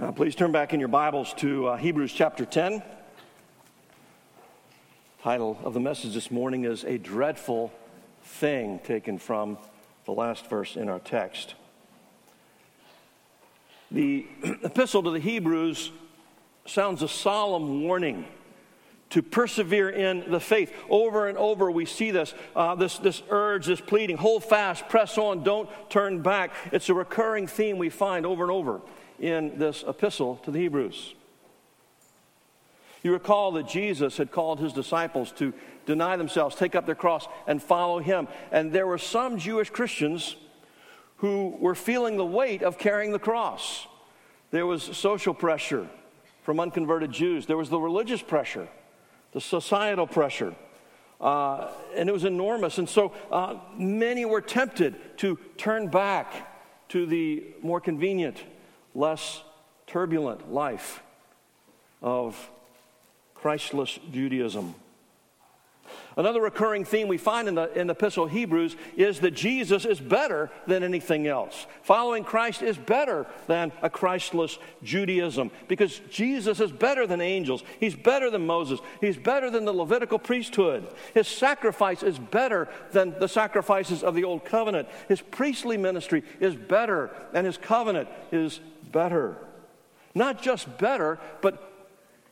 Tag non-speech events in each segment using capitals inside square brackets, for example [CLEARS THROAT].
Uh, please turn back in your Bibles to uh, Hebrews chapter 10. Title of the message this morning is A Dreadful Thing, taken from the last verse in our text. The [CLEARS THROAT] epistle to the Hebrews sounds a solemn warning to persevere in the faith. Over and over, we see this, uh, this, this urge, this pleading hold fast, press on, don't turn back. It's a recurring theme we find over and over in this epistle to the Hebrews. You recall that Jesus had called his disciples to deny themselves, take up their cross, and follow him. And there were some Jewish Christians who were feeling the weight of carrying the cross. There was social pressure from unconverted Jews, there was the religious pressure, the societal pressure. Uh, and it was enormous. And so uh, many were tempted to turn back to the more convenient less turbulent life of Christless Judaism. Another recurring theme we find in the, in the Epistle Hebrews is that Jesus is better than anything else. Following Christ is better than a Christless Judaism because Jesus is better than angels. He's better than Moses. He's better than the Levitical priesthood. His sacrifice is better than the sacrifices of the Old Covenant. His priestly ministry is better, and his covenant is better. Not just better, but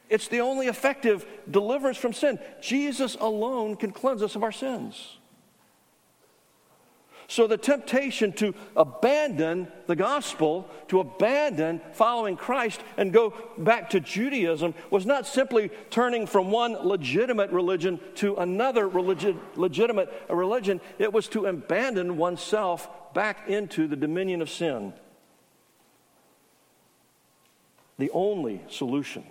it's the only effective deliverance from sin. Jesus alone can cleanse us of our sins. So the temptation to abandon the gospel, to abandon following Christ and go back to Judaism was not simply turning from one legitimate religion to another religion, legitimate religion. It was to abandon oneself back into the dominion of sin. The only solution,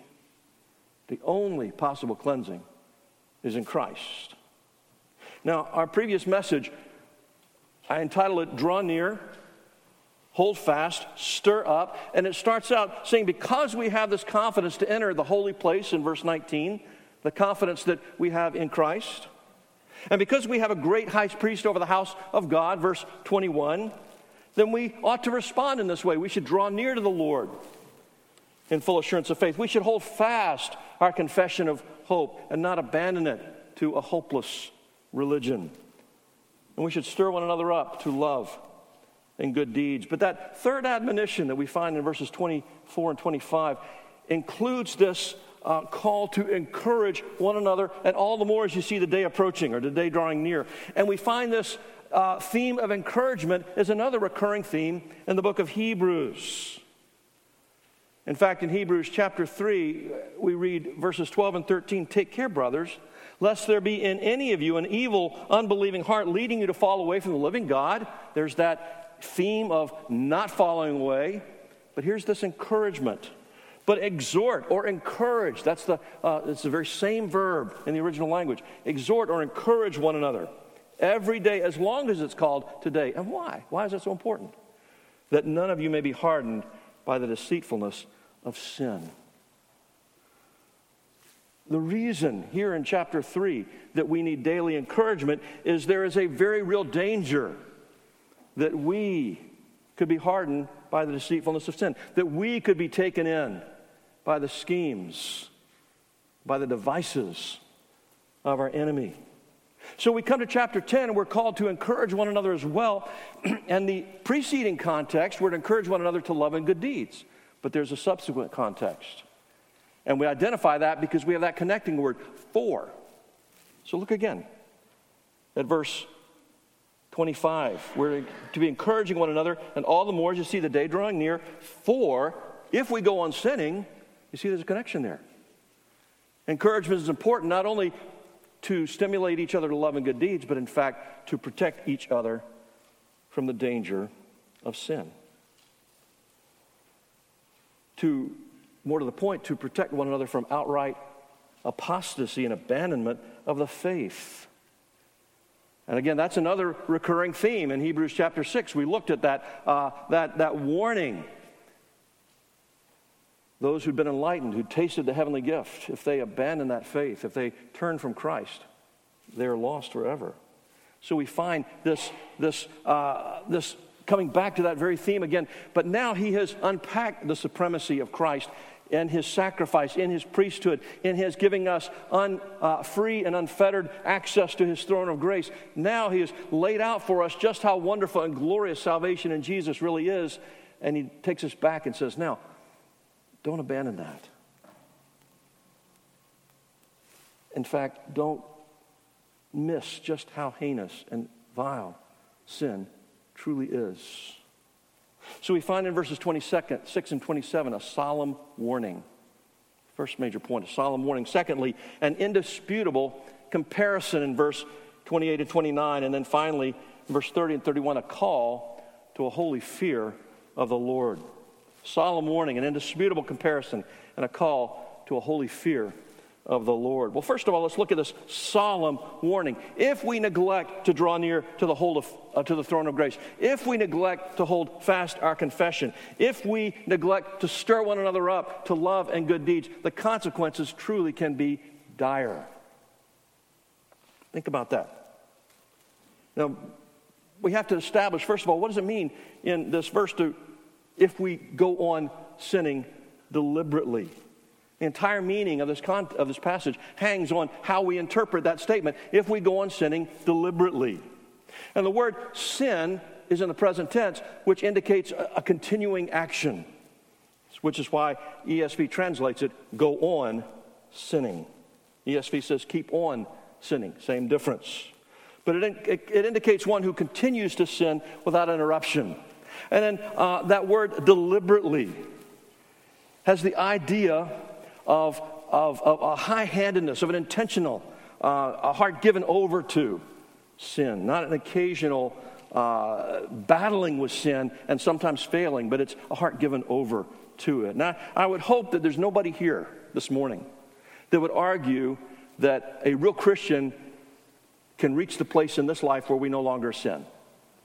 the only possible cleansing is in Christ. Now, our previous message, I entitled it Draw Near, Hold Fast, Stir Up. And it starts out saying, Because we have this confidence to enter the holy place in verse 19, the confidence that we have in Christ. And because we have a great high priest over the house of God, verse 21, then we ought to respond in this way. We should draw near to the Lord in full assurance of faith. We should hold fast our confession of hope and not abandon it to a hopeless religion. And we should stir one another up to love and good deeds. But that third admonition that we find in verses 24 and 25 includes this uh, call to encourage one another, and all the more as you see the day approaching or the day drawing near. And we find this uh, theme of encouragement is another recurring theme in the book of Hebrews. In fact, in Hebrews chapter 3, we read verses 12 and 13 Take care, brothers, lest there be in any of you an evil, unbelieving heart leading you to fall away from the living God. There's that theme of not following away. But here's this encouragement. But exhort or encourage, that's the, uh, it's the very same verb in the original language. Exhort or encourage one another every day, as long as it's called today. And why? Why is that so important? That none of you may be hardened by the deceitfulness of sin. The reason here in chapter 3 that we need daily encouragement is there is a very real danger that we could be hardened by the deceitfulness of sin, that we could be taken in by the schemes, by the devices of our enemy. So we come to chapter 10 and we're called to encourage one another as well. [CLEARS THROAT] and the preceding context, we're to encourage one another to love and good deeds but there's a subsequent context. And we identify that because we have that connecting word, for. So look again at verse 25. We're to be encouraging one another, and all the more as you see the day drawing near. For if we go on sinning, you see there's a connection there. Encouragement is important not only to stimulate each other to love and good deeds, but in fact to protect each other from the danger of sin to, more to the point, to protect one another from outright apostasy and abandonment of the faith. And again, that's another recurring theme in Hebrews chapter 6. We looked at that, uh, that, that warning. Those who'd been enlightened, who tasted the heavenly gift, if they abandon that faith, if they turn from Christ, they are lost forever. So we find this, this, uh, this coming back to that very theme again. But now he has unpacked the supremacy of Christ and his sacrifice, in his priesthood, in his giving us un, uh, free and unfettered access to his throne of grace. Now he has laid out for us just how wonderful and glorious salvation in Jesus really is. And he takes us back and says, Now, don't abandon that. In fact, don't miss just how heinous and vile sin truly is. So we find in verses 26 and 27 a solemn warning. First major point, a solemn warning. Secondly, an indisputable comparison in verse 28 and 29. And then finally, verse 30 and 31, a call to a holy fear of the Lord. Solemn warning, an indisputable comparison, and a call to a holy fear of the Lord. Well, first of all, let's look at this solemn warning. If we neglect to draw near to the, hold of, uh, to the throne of grace, if we neglect to hold fast our confession, if we neglect to stir one another up to love and good deeds, the consequences truly can be dire. Think about that. Now, we have to establish, first of all, what does it mean in this verse to if we go on sinning deliberately? The entire meaning of this, con- of this passage hangs on how we interpret that statement if we go on sinning deliberately. And the word sin is in the present tense, which indicates a, a continuing action, which is why ESV translates it go on sinning. ESV says keep on sinning, same difference. But it, it, it indicates one who continues to sin without interruption. And then uh, that word deliberately has the idea of, of, of a high handedness, of an intentional, uh, a heart given over to sin, not an occasional uh, battling with sin and sometimes failing, but it's a heart given over to it. Now, I would hope that there's nobody here this morning that would argue that a real Christian can reach the place in this life where we no longer sin.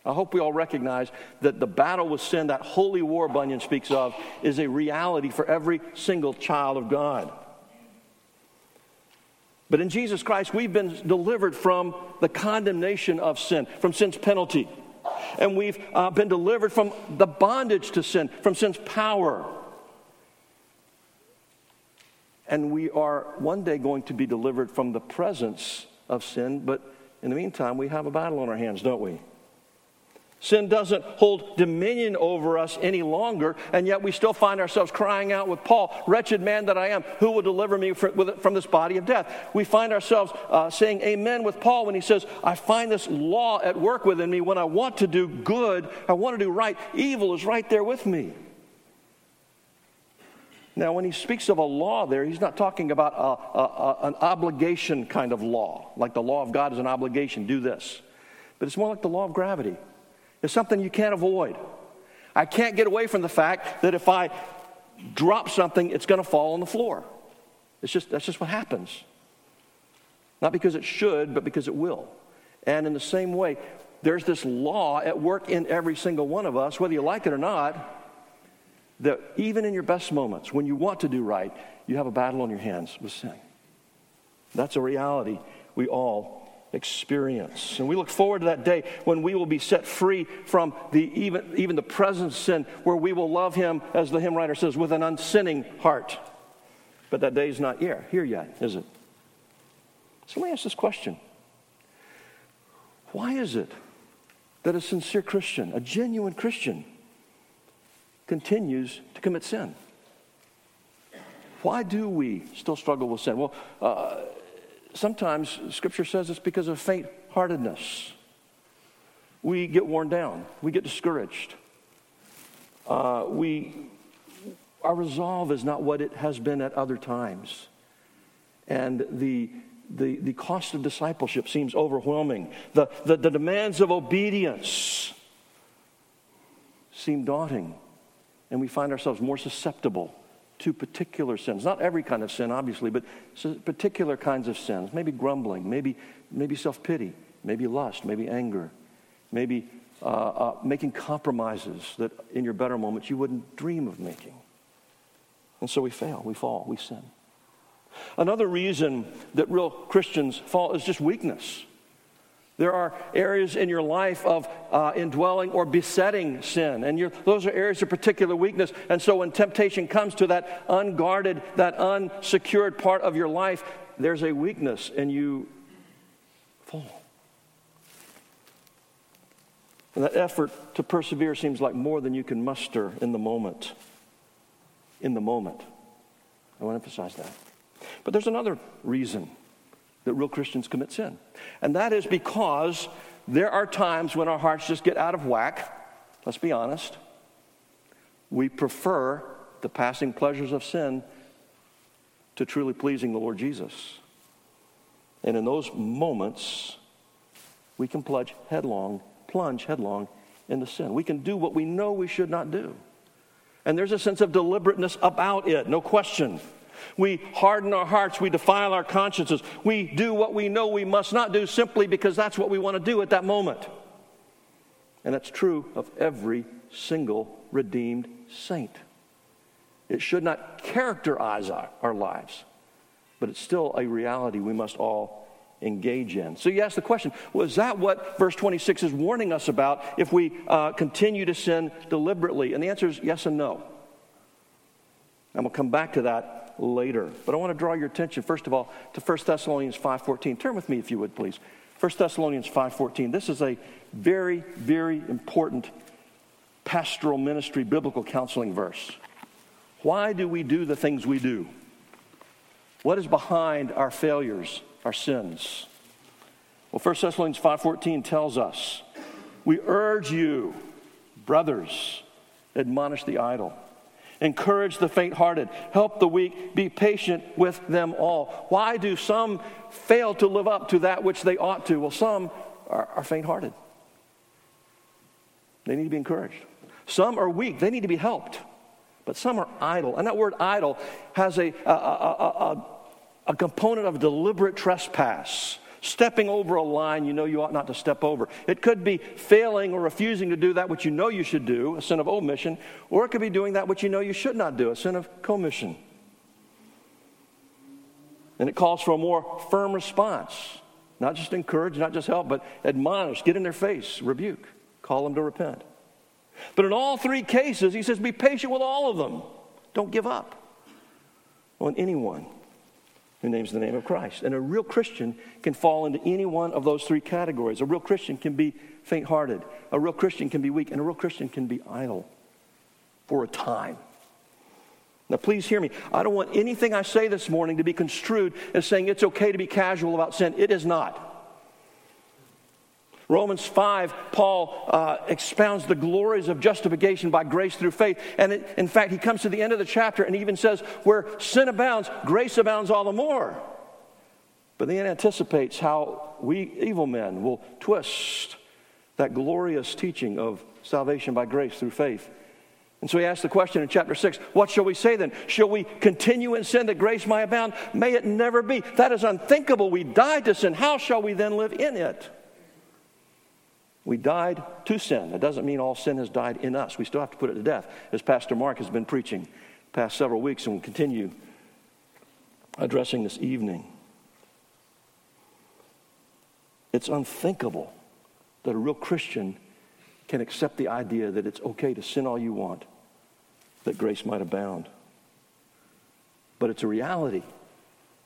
I hope we all recognize that the battle with sin, that holy war Bunyan speaks of, is a reality for every single child of God. But in Jesus Christ, we've been delivered from the condemnation of sin, from sin's penalty. And we've uh, been delivered from the bondage to sin, from sin's power. And we are one day going to be delivered from the presence of sin, but in the meantime, we have a battle on our hands, don't we? Sin doesn't hold dominion over us any longer, and yet we still find ourselves crying out with Paul, Wretched man that I am, who will deliver me from this body of death? We find ourselves uh, saying amen with Paul when he says, I find this law at work within me. When I want to do good, I want to do right, evil is right there with me. Now, when he speaks of a law there, he's not talking about a, a, a, an obligation kind of law, like the law of God is an obligation, do this. But it's more like the law of gravity. It's something you can't avoid. I can't get away from the fact that if I drop something, it's going to fall on the floor. It's just, that's just what happens. Not because it should, but because it will. And in the same way, there's this law at work in every single one of us, whether you like it or not, that even in your best moments, when you want to do right, you have a battle on your hands with sin. That's a reality we all experience. And we look forward to that day when we will be set free from the, even, even the present sin, where we will love Him, as the hymn writer says, with an unsinning heart. But that day is not here, here yet, is it? So let me ask this question Why is it that a sincere Christian, a genuine Christian, continues to commit sin? Why do we still struggle with sin? Well, uh, sometimes Scripture says it's because of faint heartedness. We get worn down, we get discouraged. Uh, we, our resolve is not what it has been at other times. And the, the, the cost of discipleship seems overwhelming. The, the, the demands of obedience seem daunting. And we find ourselves more susceptible to particular sins. Not every kind of sin, obviously, but particular kinds of sins. Maybe grumbling, maybe, maybe self pity, maybe lust, maybe anger, maybe uh, uh, making compromises that in your better moments you wouldn't dream of making. And so we fail, we fall, we sin. Another reason that real Christians fall is just weakness. There are areas in your life of uh, indwelling or besetting sin, and those are areas of particular weakness. And so, when temptation comes to that unguarded, that unsecured part of your life, there's a weakness, and you fall. And that effort to persevere seems like more than you can muster in the moment. In the moment. I want to emphasize that. But there's another reason that real Christians commit sin. And that is because there are times when our hearts just get out of whack. Let's be honest. We prefer the passing pleasures of sin to truly pleasing the Lord Jesus. And in those moments, we can plunge headlong, plunge headlong into sin. We can do what we know we should not do. And there's a sense of deliberateness about it, no question. We harden our hearts. We defile our consciences. We do what we know we must not do simply because that's what we want to do at that moment. And that's true of every single redeemed saint. It should not characterize our, our lives, but it's still a reality we must all engage in. So you ask the question is that what verse 26 is warning us about if we uh, continue to sin deliberately? And the answer is yes and no. And we'll come back to that later. But I want to draw your attention, first of all, to 1 Thessalonians 5.14. Turn with me, if you would, please. 1 Thessalonians 5.14. This is a very, very important pastoral ministry biblical counseling verse. Why do we do the things we do? What is behind our failures, our sins? Well, 1 Thessalonians 5:14 tells us, "We urge you, brothers, admonish the idle, encourage the faint hearted, help the weak, be patient with them all. Why do some fail to live up to that which they ought to? Well, some are, are faint hearted. They need to be encouraged. Some are weak, they need to be helped. But some are idle. And that word idle has a, a, a, a component of deliberate trespass stepping over a line you know you ought not to step over. It could be failing or refusing to do that which you know you should do, a sin of omission, or it could be doing that which you know you should not do, a sin of commission. And it calls for a more firm response. Not just encourage, not just help, but admonish, get in their face, rebuke, call them to repent. But in all three cases, he says, be patient with all of them. Don't give up on anyone who names the name of Christ. And a real Christian can fall into any one of those three categories. A real Christian can be faint hearted, a real Christian can be weak, and a real Christian can be idle for a time. Now, please hear me. I don't want anything I say this morning to be construed as saying it's okay to be casual about sin. It is not. Romans 5, Paul uh, expounds the glories of justification by grace through faith. And it, in fact, he comes to the end of the chapter and even says, Where sin abounds, grace abounds all the more. But then anticipates how we evil men will twist that glorious teaching of salvation by grace through faith. And so he asks the question in chapter 6 What shall we say then? Shall we continue in sin that grace might abound? May it never be. That is unthinkable. We died to sin. How shall we then live in it? We died to sin. That doesn't mean all sin has died in us. We still have to put it to death, as Pastor Mark has been preaching past several weeks and will continue addressing this evening. It's unthinkable that a real Christian can accept the idea that it's okay to sin all you want, that grace might abound. But it's a reality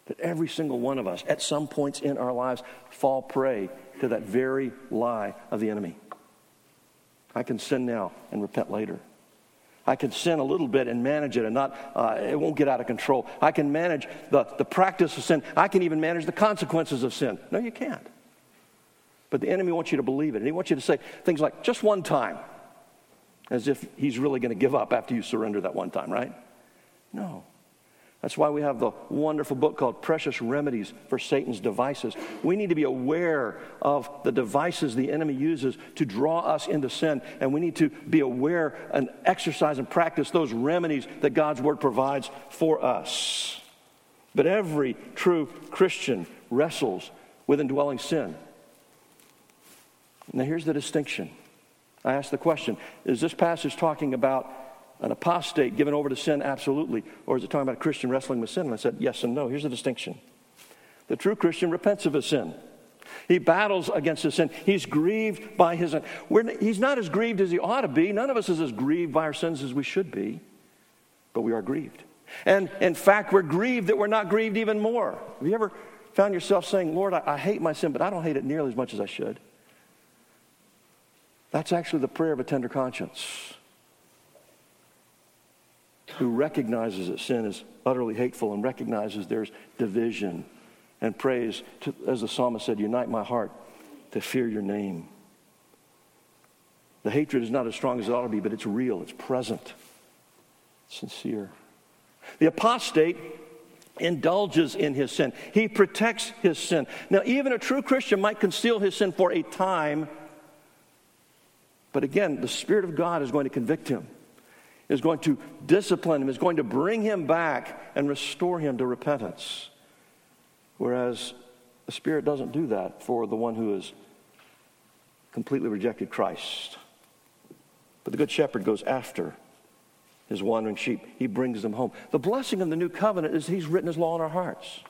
that every single one of us, at some points in our lives, fall prey to that very lie of the enemy. I can sin now and repent later. I can sin a little bit and manage it and not, uh, it won't get out of control. I can manage the, the practice of sin. I can even manage the consequences of sin. No, you can't. But the enemy wants you to believe it. And he wants you to say things like, just one time, as if he's really going to give up after you surrender that one time, right? No. That's why we have the wonderful book called Precious Remedies for Satan's Devices. We need to be aware of the devices the enemy uses to draw us into sin, and we need to be aware and exercise and practice those remedies that God's Word provides for us. But every true Christian wrestles with indwelling sin. Now, here's the distinction. I ask the question Is this passage talking about an apostate given over to sin? Absolutely. Or is it talking about a Christian wrestling with sin? And I said, yes and no. Here's the distinction the true Christian repents of his sin. He battles against his sin. He's grieved by his sin. We're, he's not as grieved as he ought to be. None of us is as grieved by our sins as we should be, but we are grieved. And in fact, we're grieved that we're not grieved even more. Have you ever found yourself saying, Lord, I, I hate my sin, but I don't hate it nearly as much as I should? That's actually the prayer of a tender conscience who recognizes that sin is utterly hateful and recognizes there's division and prays, to, as the psalmist said, Unite my heart to fear your name. The hatred is not as strong as it ought to be, but it's real, it's present, it's sincere. The apostate indulges in his sin, he protects his sin. Now, even a true Christian might conceal his sin for a time, but again, the Spirit of God is going to convict him is going to discipline him, is going to bring him back and restore him to repentance. Whereas the Spirit doesn't do that for the one who has completely rejected Christ. But the Good Shepherd goes after his wandering sheep, he brings them home. The blessing of the new covenant is he's written his law in our hearts.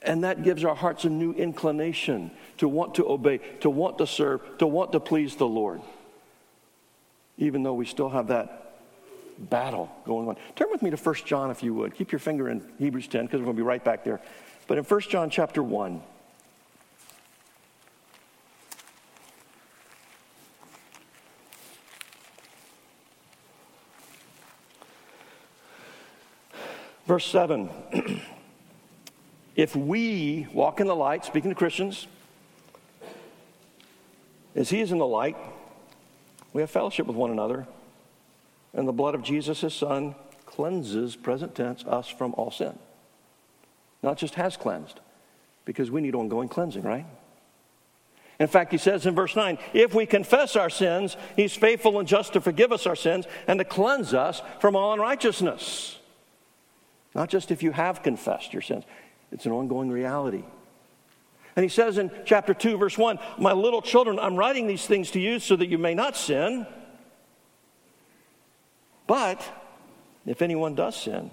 And that gives our hearts a new inclination to want to obey, to want to serve, to want to please the Lord even though we still have that battle going on. Turn with me to 1 John if you would. Keep your finger in Hebrews 10 because we're going to be right back there. But in 1 John chapter 1, verse 7 [CLEARS THROAT] if we walk in the light, speaking to Christians, as he is in the light, we have fellowship with one another. And the blood of Jesus, his son, cleanses, present tense, us from all sin. Not just has cleansed, because we need ongoing cleansing, right? In fact, he says in verse 9, if we confess our sins, he's faithful and just to forgive us our sins and to cleanse us from all unrighteousness. Not just if you have confessed your sins, it's an ongoing reality. And he says in chapter 2, verse 1 My little children, I'm writing these things to you so that you may not sin. But if anyone does sin,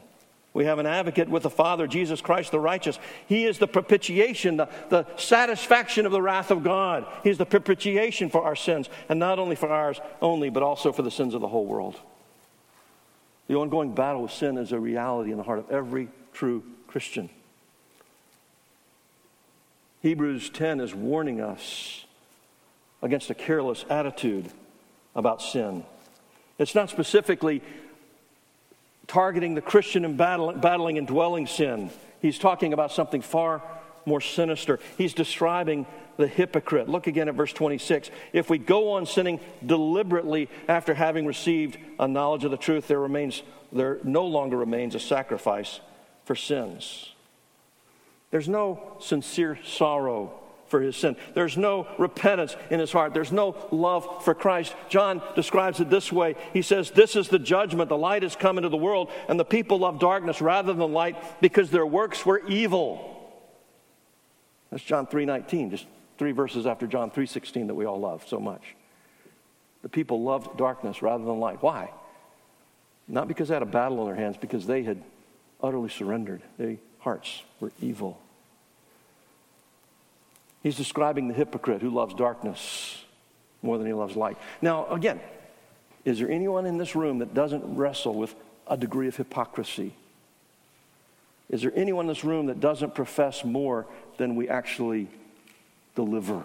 we have an advocate with the Father, Jesus Christ the righteous. He is the propitiation, the, the satisfaction of the wrath of God. He is the propitiation for our sins, and not only for ours only, but also for the sins of the whole world. The ongoing battle with sin is a reality in the heart of every true Christian. Hebrews 10 is warning us against a careless attitude about sin. It's not specifically targeting the Christian battle, battling indwelling sin. He's talking about something far more sinister. He's describing the hypocrite. Look again at verse 26. If we go on sinning deliberately after having received a knowledge of the truth, there remains there no longer remains a sacrifice for sins. There's no sincere sorrow for his sin. There's no repentance in his heart. There's no love for Christ. John describes it this way. He says, This is the judgment. The light has come into the world, and the people love darkness rather than light because their works were evil. That's John 3:19, just three verses after John 3:16 that we all love so much. The people loved darkness rather than light. Why? Not because they had a battle on their hands, because they had utterly surrendered. They hearts were evil. He's describing the hypocrite who loves darkness more than he loves light. Now, again, is there anyone in this room that doesn't wrestle with a degree of hypocrisy? Is there anyone in this room that doesn't profess more than we actually deliver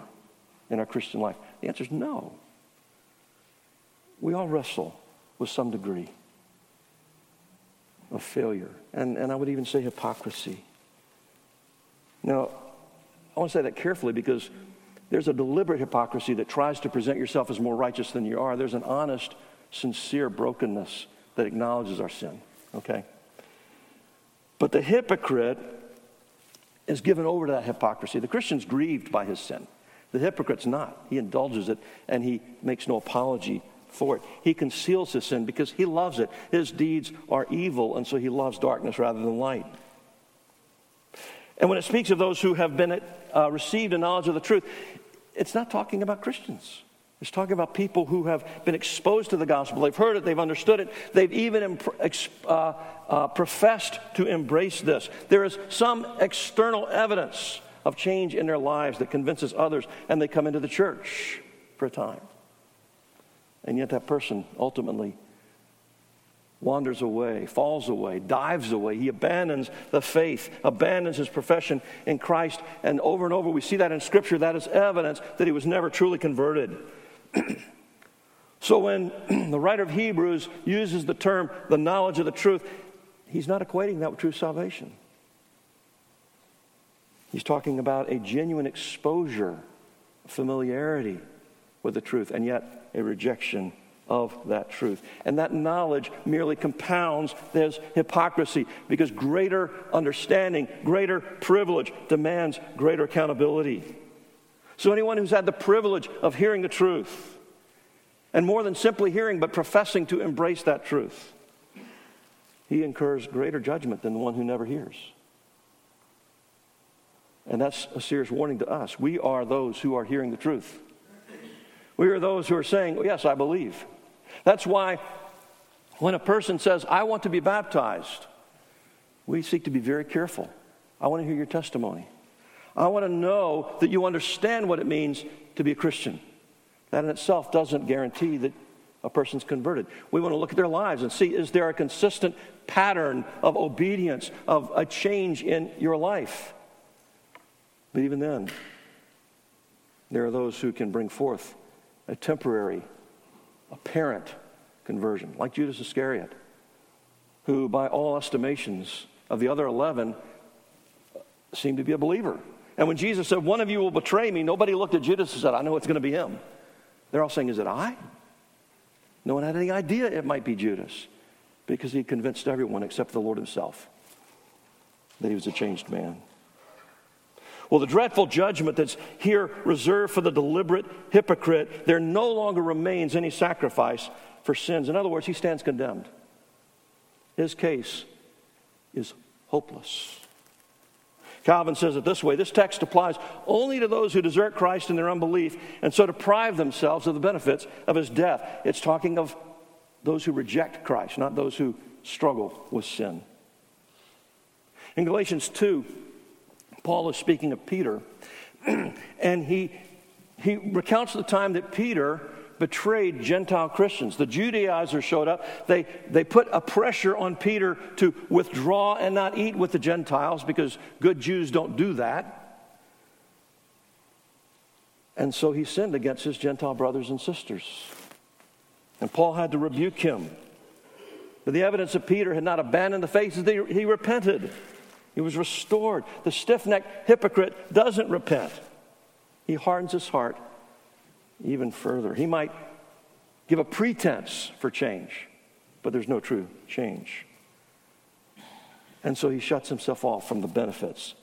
in our Christian life? The answer is no. We all wrestle with some degree of failure, and, and I would even say hypocrisy. Now, I want to say that carefully because there's a deliberate hypocrisy that tries to present yourself as more righteous than you are. There's an honest, sincere brokenness that acknowledges our sin, okay? But the hypocrite is given over to that hypocrisy. The Christian's grieved by his sin. The hypocrite's not. He indulges it and he makes no apology for it. He conceals his sin because he loves it. His deeds are evil, and so he loves darkness rather than light. And when it speaks of those who have been uh, received a knowledge of the truth, it's not talking about Christians. It's talking about people who have been exposed to the gospel. They've heard it, they've understood it, they've even uh, uh, professed to embrace this. There is some external evidence of change in their lives that convinces others, and they come into the church for a time. And yet that person ultimately wanders away, falls away, dives away. He abandons the faith, abandons his profession in Christ. And over and over, we see that in Scripture. That is evidence that he was never truly converted. [CLEARS THROAT] so when [CLEARS THROAT] the writer of Hebrews uses the term the knowledge of the truth, he's not equating that with true salvation. He's talking about a genuine exposure, familiarity with the truth, and yet a rejection of that truth. And that knowledge merely compounds this hypocrisy because greater understanding, greater privilege demands greater accountability. So, anyone who's had the privilege of hearing the truth, and more than simply hearing, but professing to embrace that truth, he incurs greater judgment than the one who never hears. And that's a serious warning to us. We are those who are hearing the truth. We are those who are saying, Yes, I believe. That's why when a person says, I want to be baptized, we seek to be very careful. I want to hear your testimony. I want to know that you understand what it means to be a Christian. That in itself doesn't guarantee that a person's converted. We want to look at their lives and see is there a consistent pattern of obedience, of a change in your life? But even then, there are those who can bring forth a temporary apparent conversion, like Judas Iscariot, who, by all estimations of the other 11, seemed to be a believer. And when Jesus said, One of you will betray me, nobody looked at Judas and said, I know it's going to be him. They're all saying, Is it I? No one had any idea it might be Judas because he convinced everyone except the Lord himself that he was a changed man. Well, the dreadful judgment that's here reserved for the deliberate hypocrite, there no longer remains any sacrifice for sins. In other words, he stands condemned. His case is hopeless. Calvin says it this way this text applies only to those who desert Christ in their unbelief and so deprive themselves of the benefits of his death. It's talking of those who reject Christ, not those who struggle with sin. In Galatians 2, Paul is speaking of Peter, [CLEARS THROAT] and he, he recounts the time that Peter betrayed Gentile Christians. The Judaizers showed up. They, they put a pressure on Peter to withdraw and not eat with the Gentiles because good Jews don't do that. And so he sinned against his Gentile brothers and sisters. And Paul had to rebuke him. But the evidence that Peter had not abandoned the faith is that he repented. He was restored. The stiff necked hypocrite doesn't repent, he hardens his heart even further. He might give a pretense for change, but there's no true change. And so he shuts himself off from the benefits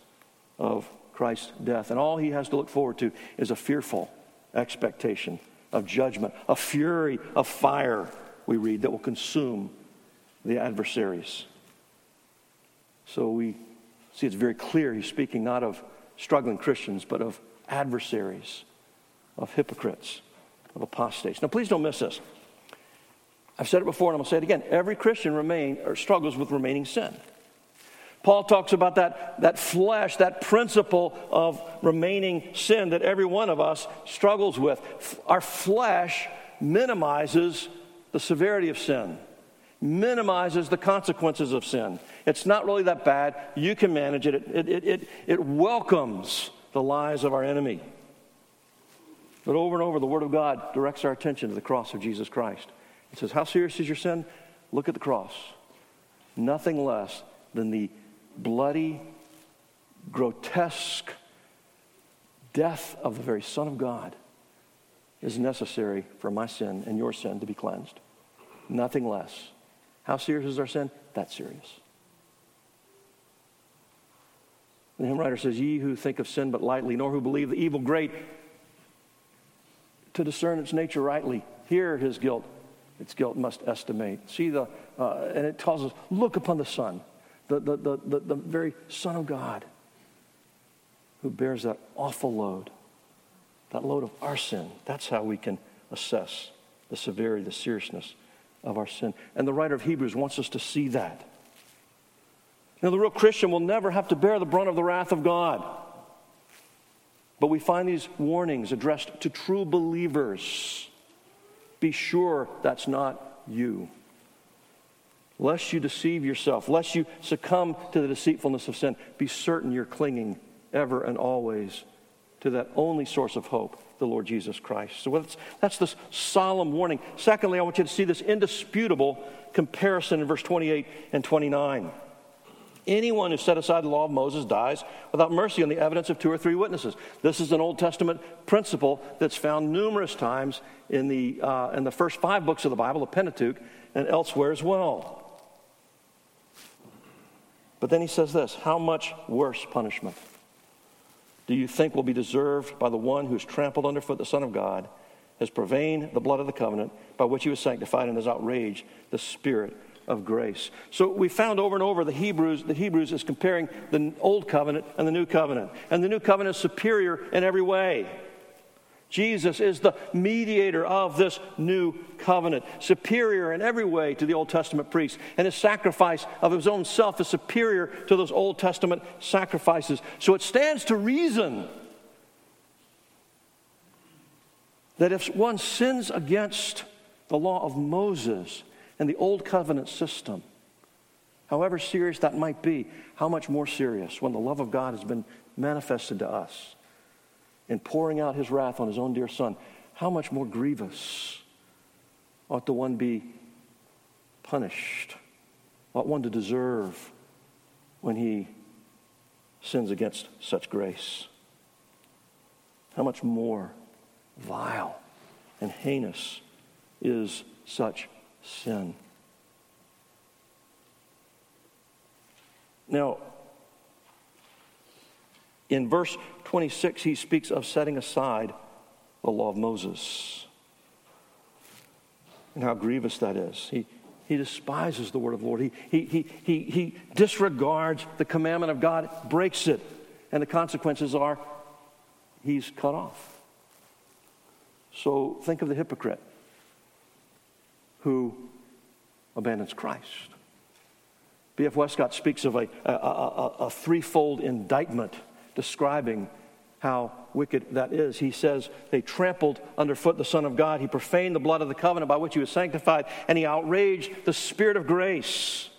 of Christ's death. And all he has to look forward to is a fearful expectation of judgment, a fury of fire, we read, that will consume the adversaries. So we See, it's very clear he's speaking not of struggling Christians, but of adversaries, of hypocrites, of apostates. Now, please don't miss this. I've said it before and I'm going to say it again. Every Christian remain, or struggles with remaining sin. Paul talks about that, that flesh, that principle of remaining sin that every one of us struggles with. Our flesh minimizes the severity of sin minimizes the consequences of sin. It's not really that bad. You can manage it. It, it, it, it welcomes the lies of our enemy. But over and over, the Word of God directs our attention to the cross of Jesus Christ. It says, How serious is your sin? Look at the cross. Nothing less than the bloody, grotesque death of the very Son of God is necessary for my sin and your sin to be cleansed. Nothing less. How serious is our sin? That's serious. The hymn writer says, Ye who think of sin but lightly, nor who believe the evil great, to discern its nature rightly, hear his guilt. Its guilt must estimate. See the, uh, and it tells us, look upon the Son, the, the, the, the, the very Son of God, who bears that awful load, that load of our sin. That's how we can assess the severity, the seriousness of our sin. And the writer of Hebrews wants us to see that. Now, the real Christian will never have to bear the brunt of the wrath of God. But we find these warnings addressed to true believers. Be sure that's not you. Lest you deceive yourself, lest you succumb to the deceitfulness of sin, be certain you're clinging ever and always to that only source of hope, the Lord Jesus Christ. So that's, that's this solemn warning. Secondly, I want you to see this indisputable comparison in verse 28 and 29. Anyone who set aside the law of Moses dies without mercy on the evidence of two or three witnesses. This is an Old Testament principle that's found numerous times in the, uh, in the first five books of the Bible, the Pentateuch, and elsewhere as well. But then he says this How much worse punishment do you think will be deserved by the one who has trampled underfoot the Son of God, has profaned the blood of the covenant by which he was sanctified, and has outraged the Spirit of grace. So we found over and over the Hebrews, the Hebrews is comparing the old covenant and the new covenant. And the new covenant is superior in every way. Jesus is the mediator of this new covenant, superior in every way to the Old Testament priests. And his sacrifice of his own self is superior to those Old Testament sacrifices. So it stands to reason that if one sins against the law of Moses, and the old covenant system, however serious that might be, how much more serious when the love of God has been manifested to us in pouring out his wrath on his own dear son, how much more grievous ought the one be punished, ought one to deserve when he sins against such grace? How much more vile and heinous is such sin. Now, in verse 26, he speaks of setting aside the law of Moses and how grievous that is. He, he despises the word of the Lord. He, he, he, he, he disregards the commandment of God, breaks it, and the consequences are he's cut off. So think of the hypocrite who abandons Christ. B.F. Westcott speaks of a, a, a, a, threefold indictment describing how wicked that is. He says they trampled underfoot the Son of God, he profaned the blood of the covenant by which he was sanctified, and he outraged the Spirit of grace.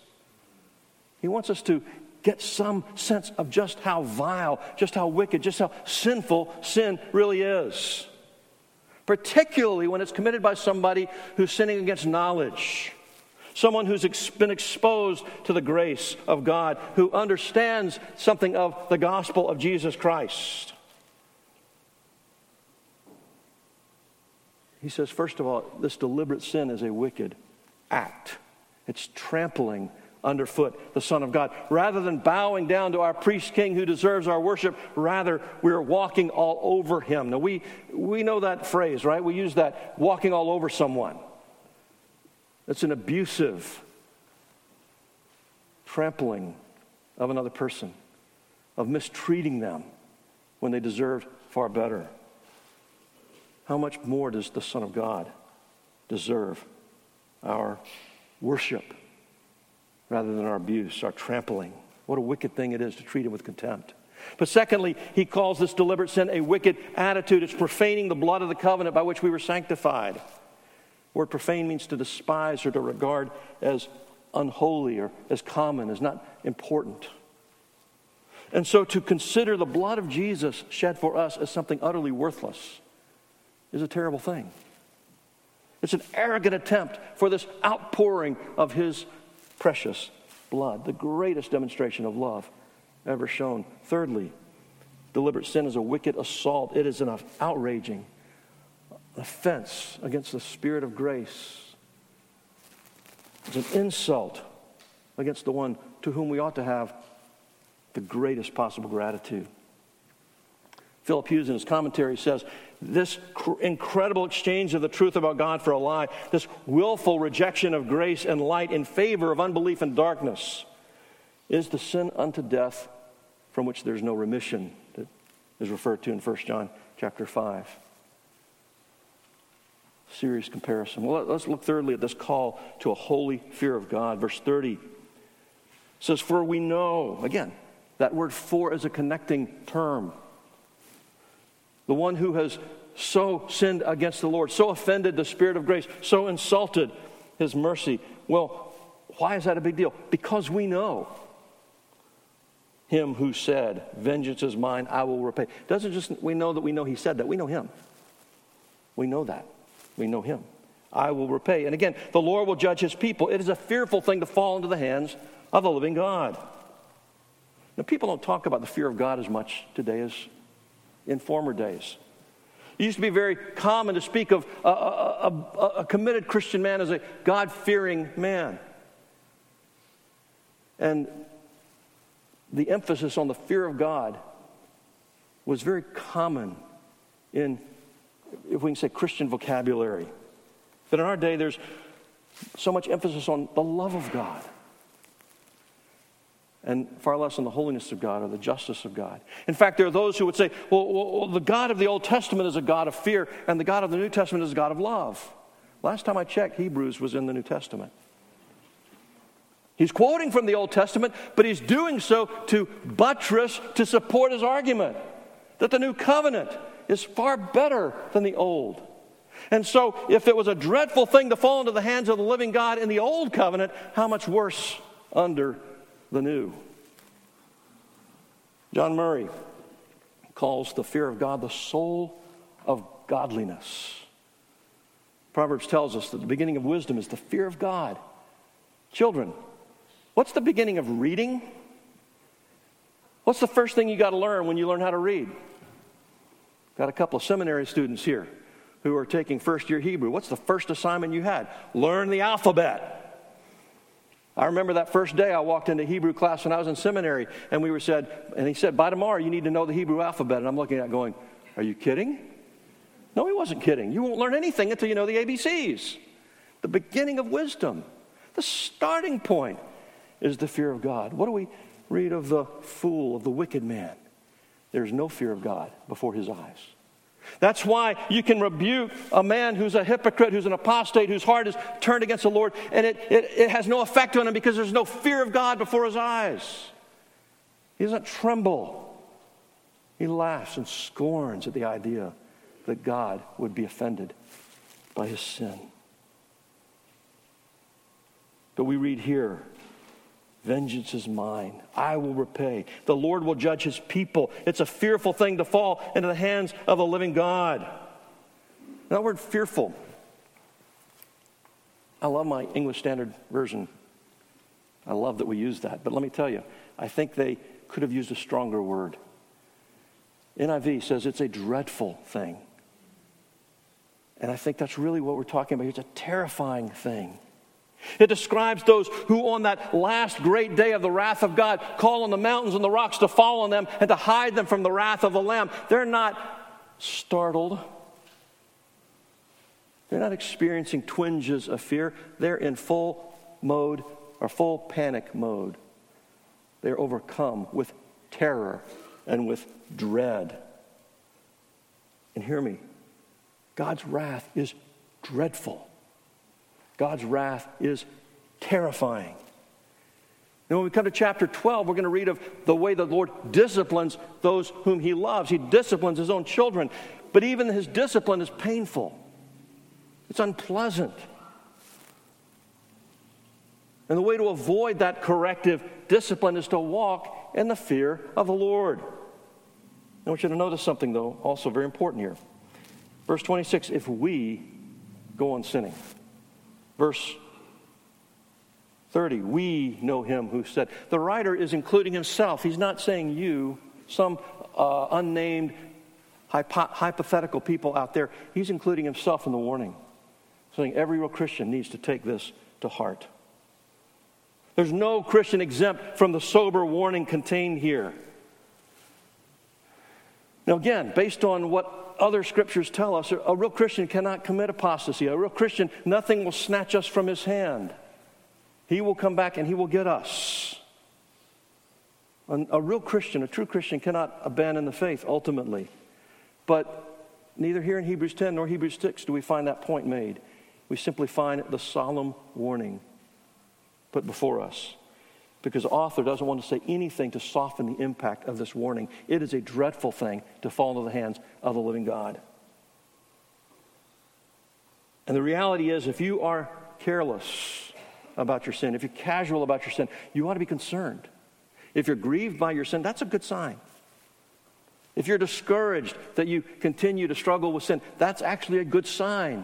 He wants us to get some sense of just how vile, just how wicked, just how sinful sin really is particularly when it's committed by somebody who's sinning against knowledge. Someone who's been exposed to the grace of God, who understands something of the gospel of Jesus Christ. He says, first of all, this deliberate sin is a wicked act. It's trampling underfoot the Son of God. Rather than bowing down to our priest king who deserves our worship, rather we're walking all over him. Now, we, we know that phrase, right? We use that walking all over someone. It's an abusive trampling of another person, of mistreating them when they deserved far better. How much more does the Son of God deserve our worship? rather than our abuse, our trampling. What a wicked thing it is to treat him with contempt. But secondly, he calls this deliberate sin a wicked attitude. It's profaning the blood of the covenant by which we were sanctified. Word profane means to despise or to regard as unholy or as common, as not important. And so to consider the blood of Jesus shed for us as something utterly worthless is a terrible thing. It's an arrogant attempt for this outpouring of his precious blood, the greatest demonstration of love ever shown. Thirdly, deliberate sin is a wicked assault, it is an outraging offense against the Spirit of grace. It's an insult against the one to whom we ought to have the greatest possible gratitude. Philip Hughes in his commentary says this cr- incredible exchange of the truth about God for a lie, this willful rejection of grace and light in favor of unbelief and darkness, is the sin unto death from which there's no remission, that is referred to in 1 John chapter 5. Serious comparison. Well, let's look thirdly at this call to a holy fear of God. Verse 30 says, For we know, again, that word for is a connecting term The one who has so sinned against the Lord, so offended the Spirit of grace, so insulted his mercy. Well, why is that a big deal? Because we know him who said, Vengeance is mine, I will repay. Doesn't just we know that we know he said that, we know him. We know that. We know him. I will repay. And again, the Lord will judge his people. It is a fearful thing to fall into the hands of the living God. Now, people don't talk about the fear of God as much today as in former days. It used to be very common to speak of a, a, a, a committed Christian man as a God fearing man. And the emphasis on the fear of God was very common in, if we can say, Christian vocabulary. But in our day, there's so much emphasis on the love of God and far less on the holiness of God or the justice of God. In fact, there are those who would say, well, well, the God of the Old Testament is a God of fear, and the God of the New Testament is a God of love. Last time I checked, Hebrews was in the New Testament. He's quoting from the Old Testament, but he's doing so to buttress, to support his argument that the new covenant is far better than the old. And so, if it was a dreadful thing to fall into the hands of the living God in the old covenant, how much worse under the new? John Murray calls the fear of God the soul of godliness. Proverbs tells us that the beginning of wisdom is the fear of God. Children, What's the beginning of reading? What's the first thing you got to learn when you learn how to read? Got a couple of seminary students here who are taking first year Hebrew. What's the first assignment you had? Learn the alphabet. I remember that first day I walked into Hebrew class when I was in seminary, and we were said, and he said, by tomorrow you need to know the Hebrew alphabet. And I'm looking at going, Are you kidding? No, he wasn't kidding. You won't learn anything until you know the ABCs. The beginning of wisdom, the starting point is the fear of God. What do we read of the fool, of the wicked man? There's no fear of God before his eyes. That's why you can rebuke a man who's a hypocrite, who's an apostate, whose heart is turned against the Lord, and it, it, it has no effect on him because there's no fear of God before his eyes. He doesn't tremble. He laughs and scorns at the idea that God would be offended by his sin. But we read here Vengeance is mine. I will repay. The Lord will judge his people. It's a fearful thing to fall into the hands of a living God. That word fearful. I love my English Standard Version. I love that we use that. But let me tell you, I think they could have used a stronger word. NIV says it's a dreadful thing. And I think that's really what we're talking about. It's a terrifying thing. It describes those who, on that last great day of the wrath of God, call on the mountains and the rocks to fall on them and to hide them from the wrath of the Lamb. They're not startled. They're not experiencing twinges of fear. They're in full mode or full panic mode. They're overcome with terror and with dread. And hear me God's wrath is dreadful. God's wrath is terrifying. And when we come to chapter 12, we're going to read of the way the Lord disciplines those whom he loves. He disciplines his own children. But even his discipline is painful, it's unpleasant. And the way to avoid that corrective discipline is to walk in the fear of the Lord. I want you to notice something, though, also very important here. Verse 26 if we go on sinning. Verse 30, we know him who said. The writer is including himself. He's not saying you, some uh, unnamed hypo- hypothetical people out there. He's including himself in the warning, saying every real Christian needs to take this to heart. There's no Christian exempt from the sober warning contained here. Now, again, based on what other scriptures tell us a real Christian cannot commit apostasy. A real Christian, nothing will snatch us from his hand. He will come back and he will get us. A, real Christian, a true Christian, cannot abandon the faith ultimately. But neither here in Hebrews 10 nor Hebrews 6 do we find that point made. We simply find the solemn warning put before us. Because the author doesn't want to say anything to soften the impact of this warning. It is a dreadful thing to fall into the hands of the living God. And the reality is, if you are careless about your sin, if you're casual about your sin, you ought to be concerned. If you're grieved by your sin, that's a good sign. If you're discouraged that you continue to struggle with sin, that's actually a good sign.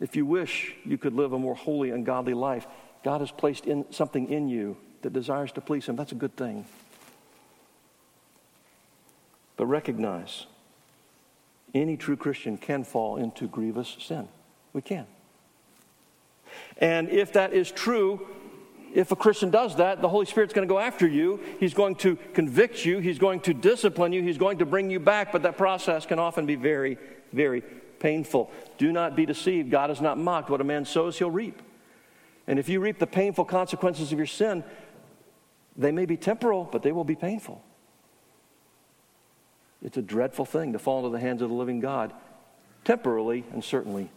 If you wish you could live a more holy and godly life, God has placed in something in you that desires to please Him. That's a good thing. But recognize any true Christian can fall into grievous sin. We can. And if that is true, if a Christian does that, the Holy Spirit's going to go after you. He's going to convict you. He's going to discipline you. He's going to bring you back. But that process can often be very, very painful. Do not be deceived. God is not mocked. What a man sows, he'll reap. And if you reap the painful consequences of your sin, they may be temporal, but they will be painful. It's a dreadful thing to fall into the hands of the living God, temporarily and certainly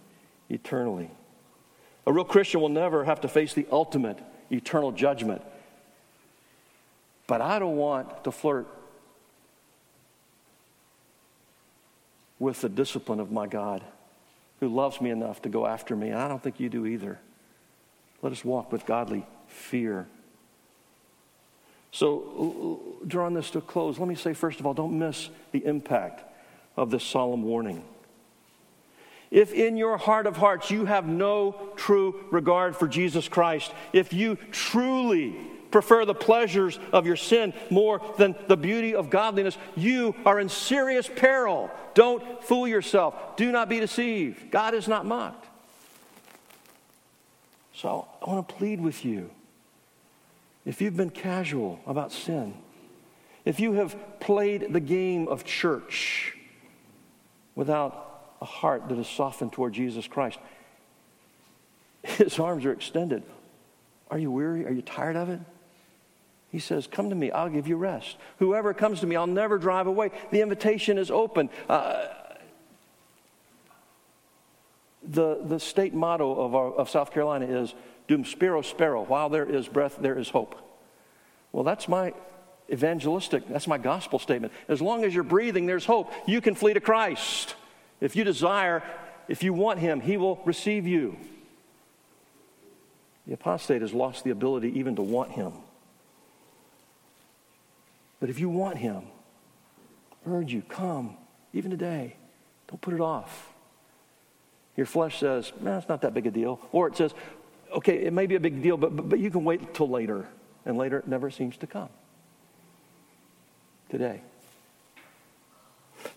eternally. A real Christian will never have to face the ultimate eternal judgment. But I don't want to flirt with the discipline of my God who loves me enough to go after me. And I don't think you do either. Let us walk with godly fear. So, drawing this to a close, let me say, first of all, don't miss the impact of this solemn warning. If in your heart of hearts you have no true regard for Jesus Christ, if you truly prefer the pleasures of your sin more than the beauty of godliness, you are in serious peril. Don't fool yourself. Do not be deceived. God is not mocked. So I want to plead with you. If you've been casual about sin, if you have played the game of church without a heart that is softened toward Jesus Christ. [LAUGHS] His arms are extended. Are you weary? Are you tired of it? He says, Come to me, I'll give you rest. Whoever comes to me, I'll never drive away. The invitation is open. Uh, the, the state motto of, our, of South Carolina is Dum spiro spero. While there is breath, there is hope. Well, that's my evangelistic, that's my gospel statement. As long as you're breathing, there's hope. You can flee to Christ. If you desire, if you want him, he will receive you. The apostate has lost the ability even to want him. But if you want him, I urge you, come, even today. Don't put it off. Your flesh says, man, it's not that big a deal. Or it says, okay, it may be a big deal, but, but, but you can wait until later. And later it never seems to come. Today.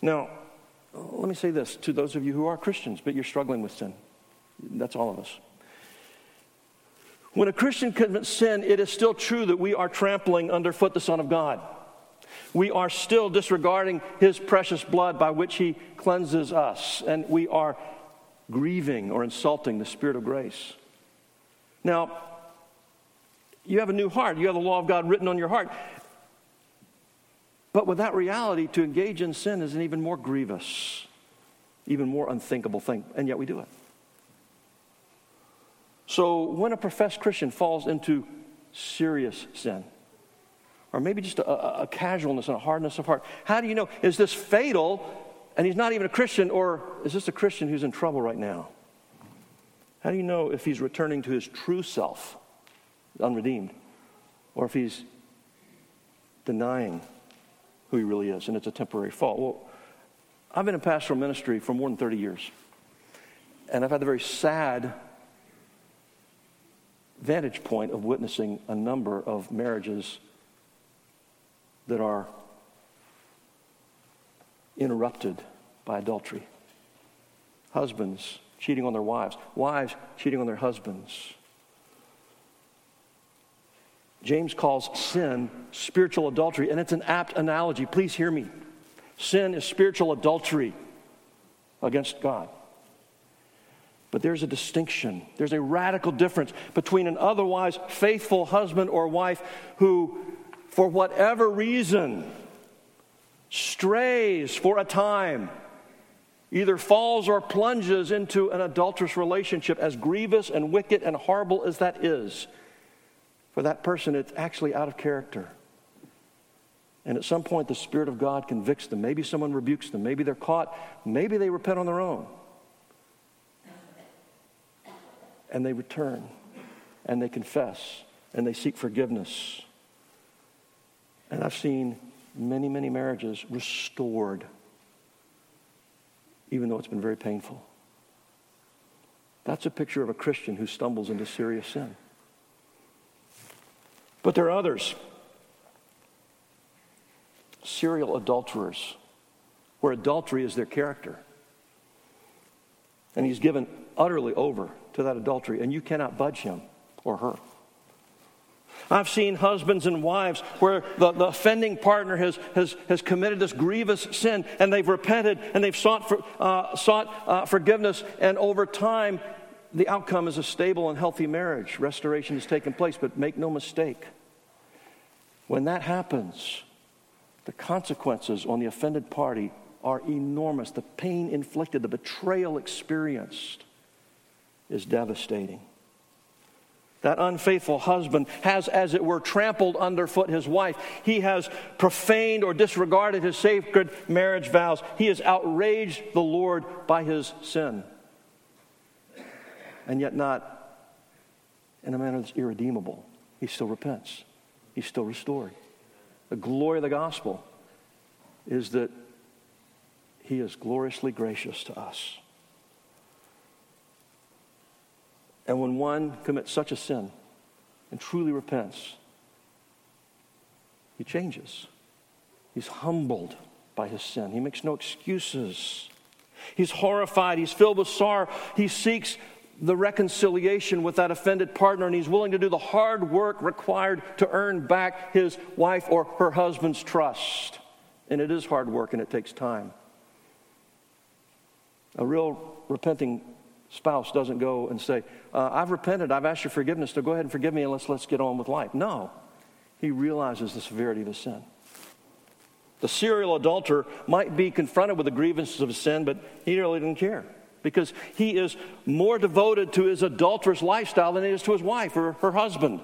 Now, let me say this to those of you who are Christians, but you're struggling with sin. That's all of us. When a Christian commits sin, it is still true that we are trampling underfoot the Son of God. We are still disregarding his precious blood by which he cleanses us, and we are grieving or insulting the Spirit of grace. Now, you have a new heart, you have the law of God written on your heart. But with that reality, to engage in sin is an even more grievous, even more unthinkable thing, and yet we do it. So when a professed Christian falls into serious sin, or maybe just a, a, casualness and a hardness of heart, how do you know? Is this fatal and he's not even a Christian, or is this a Christian who's in trouble right now? How do you know if he's returning to his true self, unredeemed, or if he's denying who he really is, and it's a temporary fall. Well, I've been in pastoral ministry for more than 30 years, and I've had the very sad vantage point of witnessing a number of marriages that are interrupted by adultery. Husbands cheating on their wives, wives cheating on their husbands, James calls sin spiritual adultery, and it's an apt analogy. Please hear me. Sin is spiritual adultery against God. But there's a distinction, there's a radical difference between an otherwise faithful husband or wife who, for whatever reason, strays for a time either falls or plunges into an adulterous relationship, as grievous and wicked and horrible as that is, for that person, it's actually out of character. And at some point, the Spirit of God convicts them. Maybe someone rebukes them. Maybe they're caught. Maybe they repent on their own. And they return and they confess and they seek forgiveness. And I've seen many, many marriages restored even though it's been very painful. That's a picture of a Christian who stumbles into serious sin. But there are others serial adulterers, where adultery is their character. And he's given utterly over to that adultery, and you cannot budge him or her. I've seen husbands and wives where the, the offending partner has, has, has committed this grievous sin and they've repented and they've sought, for, uh, sought uh, forgiveness, and over time, the outcome is a stable and healthy marriage. Restoration has taken place, but make no mistake, when that happens, the consequences on the offended party are enormous. The pain inflicted, the betrayal experienced is devastating. That unfaithful husband has, as it were, trampled underfoot his wife. He has profaned or disregarded his sacred marriage vows. He has outraged the Lord by his sin. And yet, not in a manner that's irredeemable. He still repents, he's still restored. The glory of the gospel is that he is gloriously gracious to us. And when one commits such a sin and truly repents, he changes. He's humbled by his sin. He makes no excuses. He's horrified. He's filled with sorrow. He seeks the reconciliation with that offended partner, and he's willing to do the hard work required to earn back his wife or her husband's trust. And it is hard work and it takes time. A real repenting spouse doesn't go and say, uh, I've repented, I've asked your forgiveness, so go ahead and forgive me and let's, let's get on with life. No, he realizes the severity of his sin. The serial adulterer might be confronted with the grievances of his sin, but he really doesn't care because he is more devoted to his adulterous lifestyle than he is to his wife or her husband.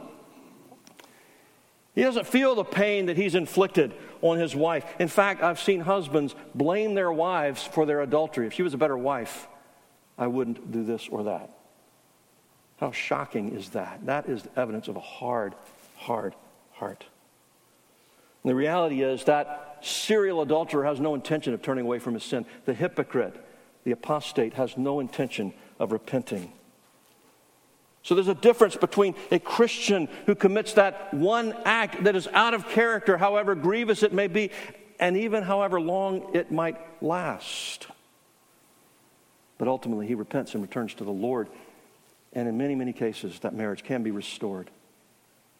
He doesn't feel the pain that he's inflicted on his wife. In fact, I've seen husbands blame their wives for their adultery. If she was a better wife, I wouldn't do this or that. How shocking is that? That is evidence of a hard, hard heart. And the reality is that serial adulterer has no intention of turning away from his sin. The hypocrite, the apostate, has no intention of repenting. So there's a difference between a Christian who commits that one act that is out of character, however grievous it may be, and even however long it might last. But ultimately, he repents and returns to the Lord. And in many, many cases, that marriage can be restored.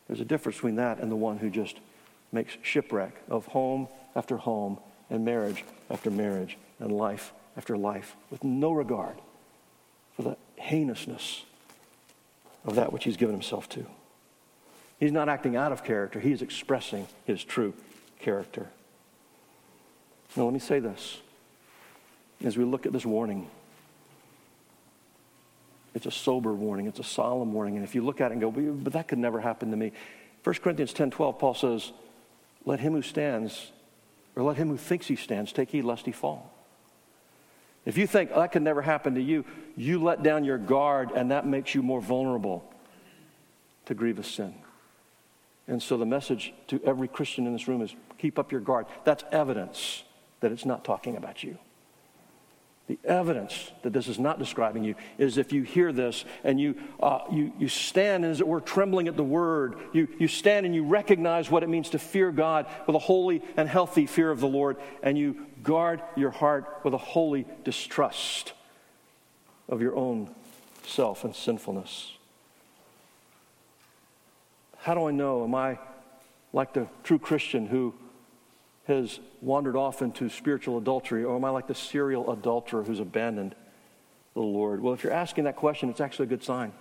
There's a difference between that and the one who just makes shipwreck of home after home and marriage after marriage and life after life with no regard for the heinousness of that which he's given himself to. He's not acting out of character, he is expressing his true character. Now, let me say this as we look at this warning. It's a sober warning, it's a solemn warning. And if you look at it and go, but that could never happen to me. 1 Corinthians 10 12, Paul says, Let him who stands, or let him who thinks he stands, take heed lest he fall. If you think oh, that could never happen to you, you let down your guard and that makes you more vulnerable to grievous sin. And so the message to every Christian in this room is keep up your guard. That's evidence that it's not talking about you. The evidence that this is not describing you is if you hear this and you, uh, you, you stand, as it were, trembling at the word. You, you stand and you recognize what it means to fear God with a holy and healthy fear of the Lord, and you guard your heart with a holy distrust of your own self and sinfulness. How do I know? Am I like the true Christian who has wandered off into spiritual adultery, or am I like the serial adulterer who's abandoned the Lord? Well, if you're asking that question, it's actually a good sign.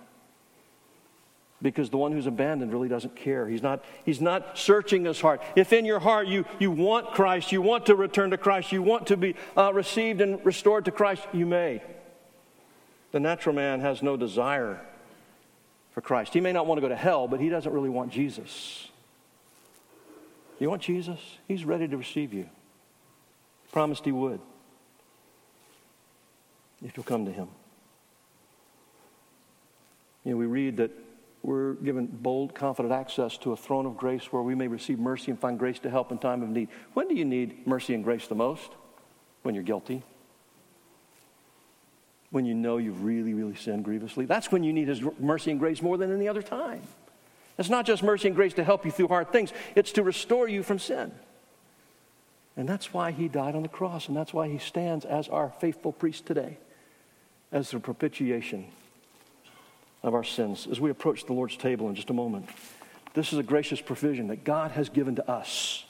because the one who's abandoned really doesn't care. He's not, he's not searching his heart. If in your heart you, you want Christ, you want to return to Christ, you want to be uh, received and restored to Christ, you may. The natural man has no desire for Christ. He may not want to go to hell, but he doesn't really want Jesus. You want Jesus? He's ready to receive you. Promised he would if you'll come to him. You know, we read that we're given bold, confident access to a throne of grace where we may receive mercy and find grace to help in time of need. When do you need mercy and grace the most? When you're guilty. When you know you've really, really sinned grievously. That's when you need His mercy and grace more than any other time. It's not just mercy and grace to help you through hard things, it's to restore you from sin. And that's why He died on the cross, and that's why He stands as our faithful priest today, as the propitiation of our sins as we approach the Lord's table in just a moment. This is a gracious provision that God has given to us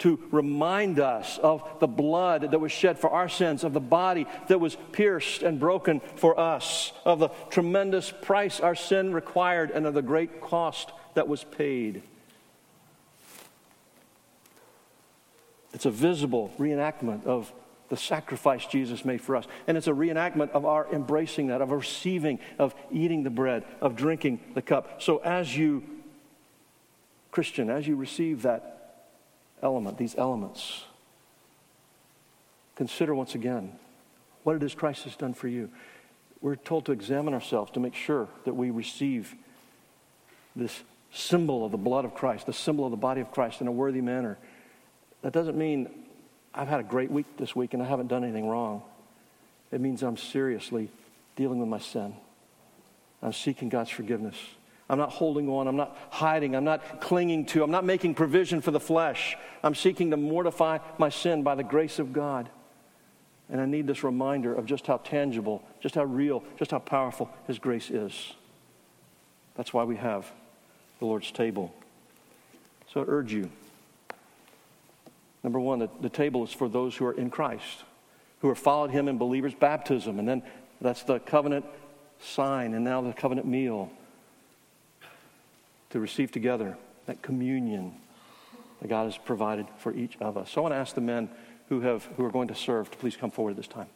to remind us of the blood that was shed for our sins, of the body that was pierced and broken for us, of the tremendous price our sin required, and of the great cost that was paid. It's a visible reenactment of the sacrifice Jesus made for us. And it's a reenactment of our embracing that, of receiving, of eating the bread, of drinking the cup. So as you, Christian, as you receive that element, these elements, consider once again what it is Christ has done for you. We're told to examine ourselves to make sure that we receive this symbol of the blood of Christ, the symbol of the body of Christ in a worthy manner. That doesn't mean I've had a great week this week and I haven't done anything wrong. It means I'm seriously dealing with my sin. I'm seeking God's forgiveness. I'm not holding on. I'm not hiding. I'm not clinging to. I'm not making provision for the flesh. I'm seeking to mortify my sin by the grace of God. And I need this reminder of just how tangible, just how real, just how powerful His grace is. That's why we have the Lord's table. So I urge you Number one, the, the table is for those who are in Christ, who have followed him in believers' baptism. And then that's the covenant sign, and now the covenant meal to receive together that communion that God has provided for each of us. So I want to ask the men who, have, who are going to serve to please come forward at this time.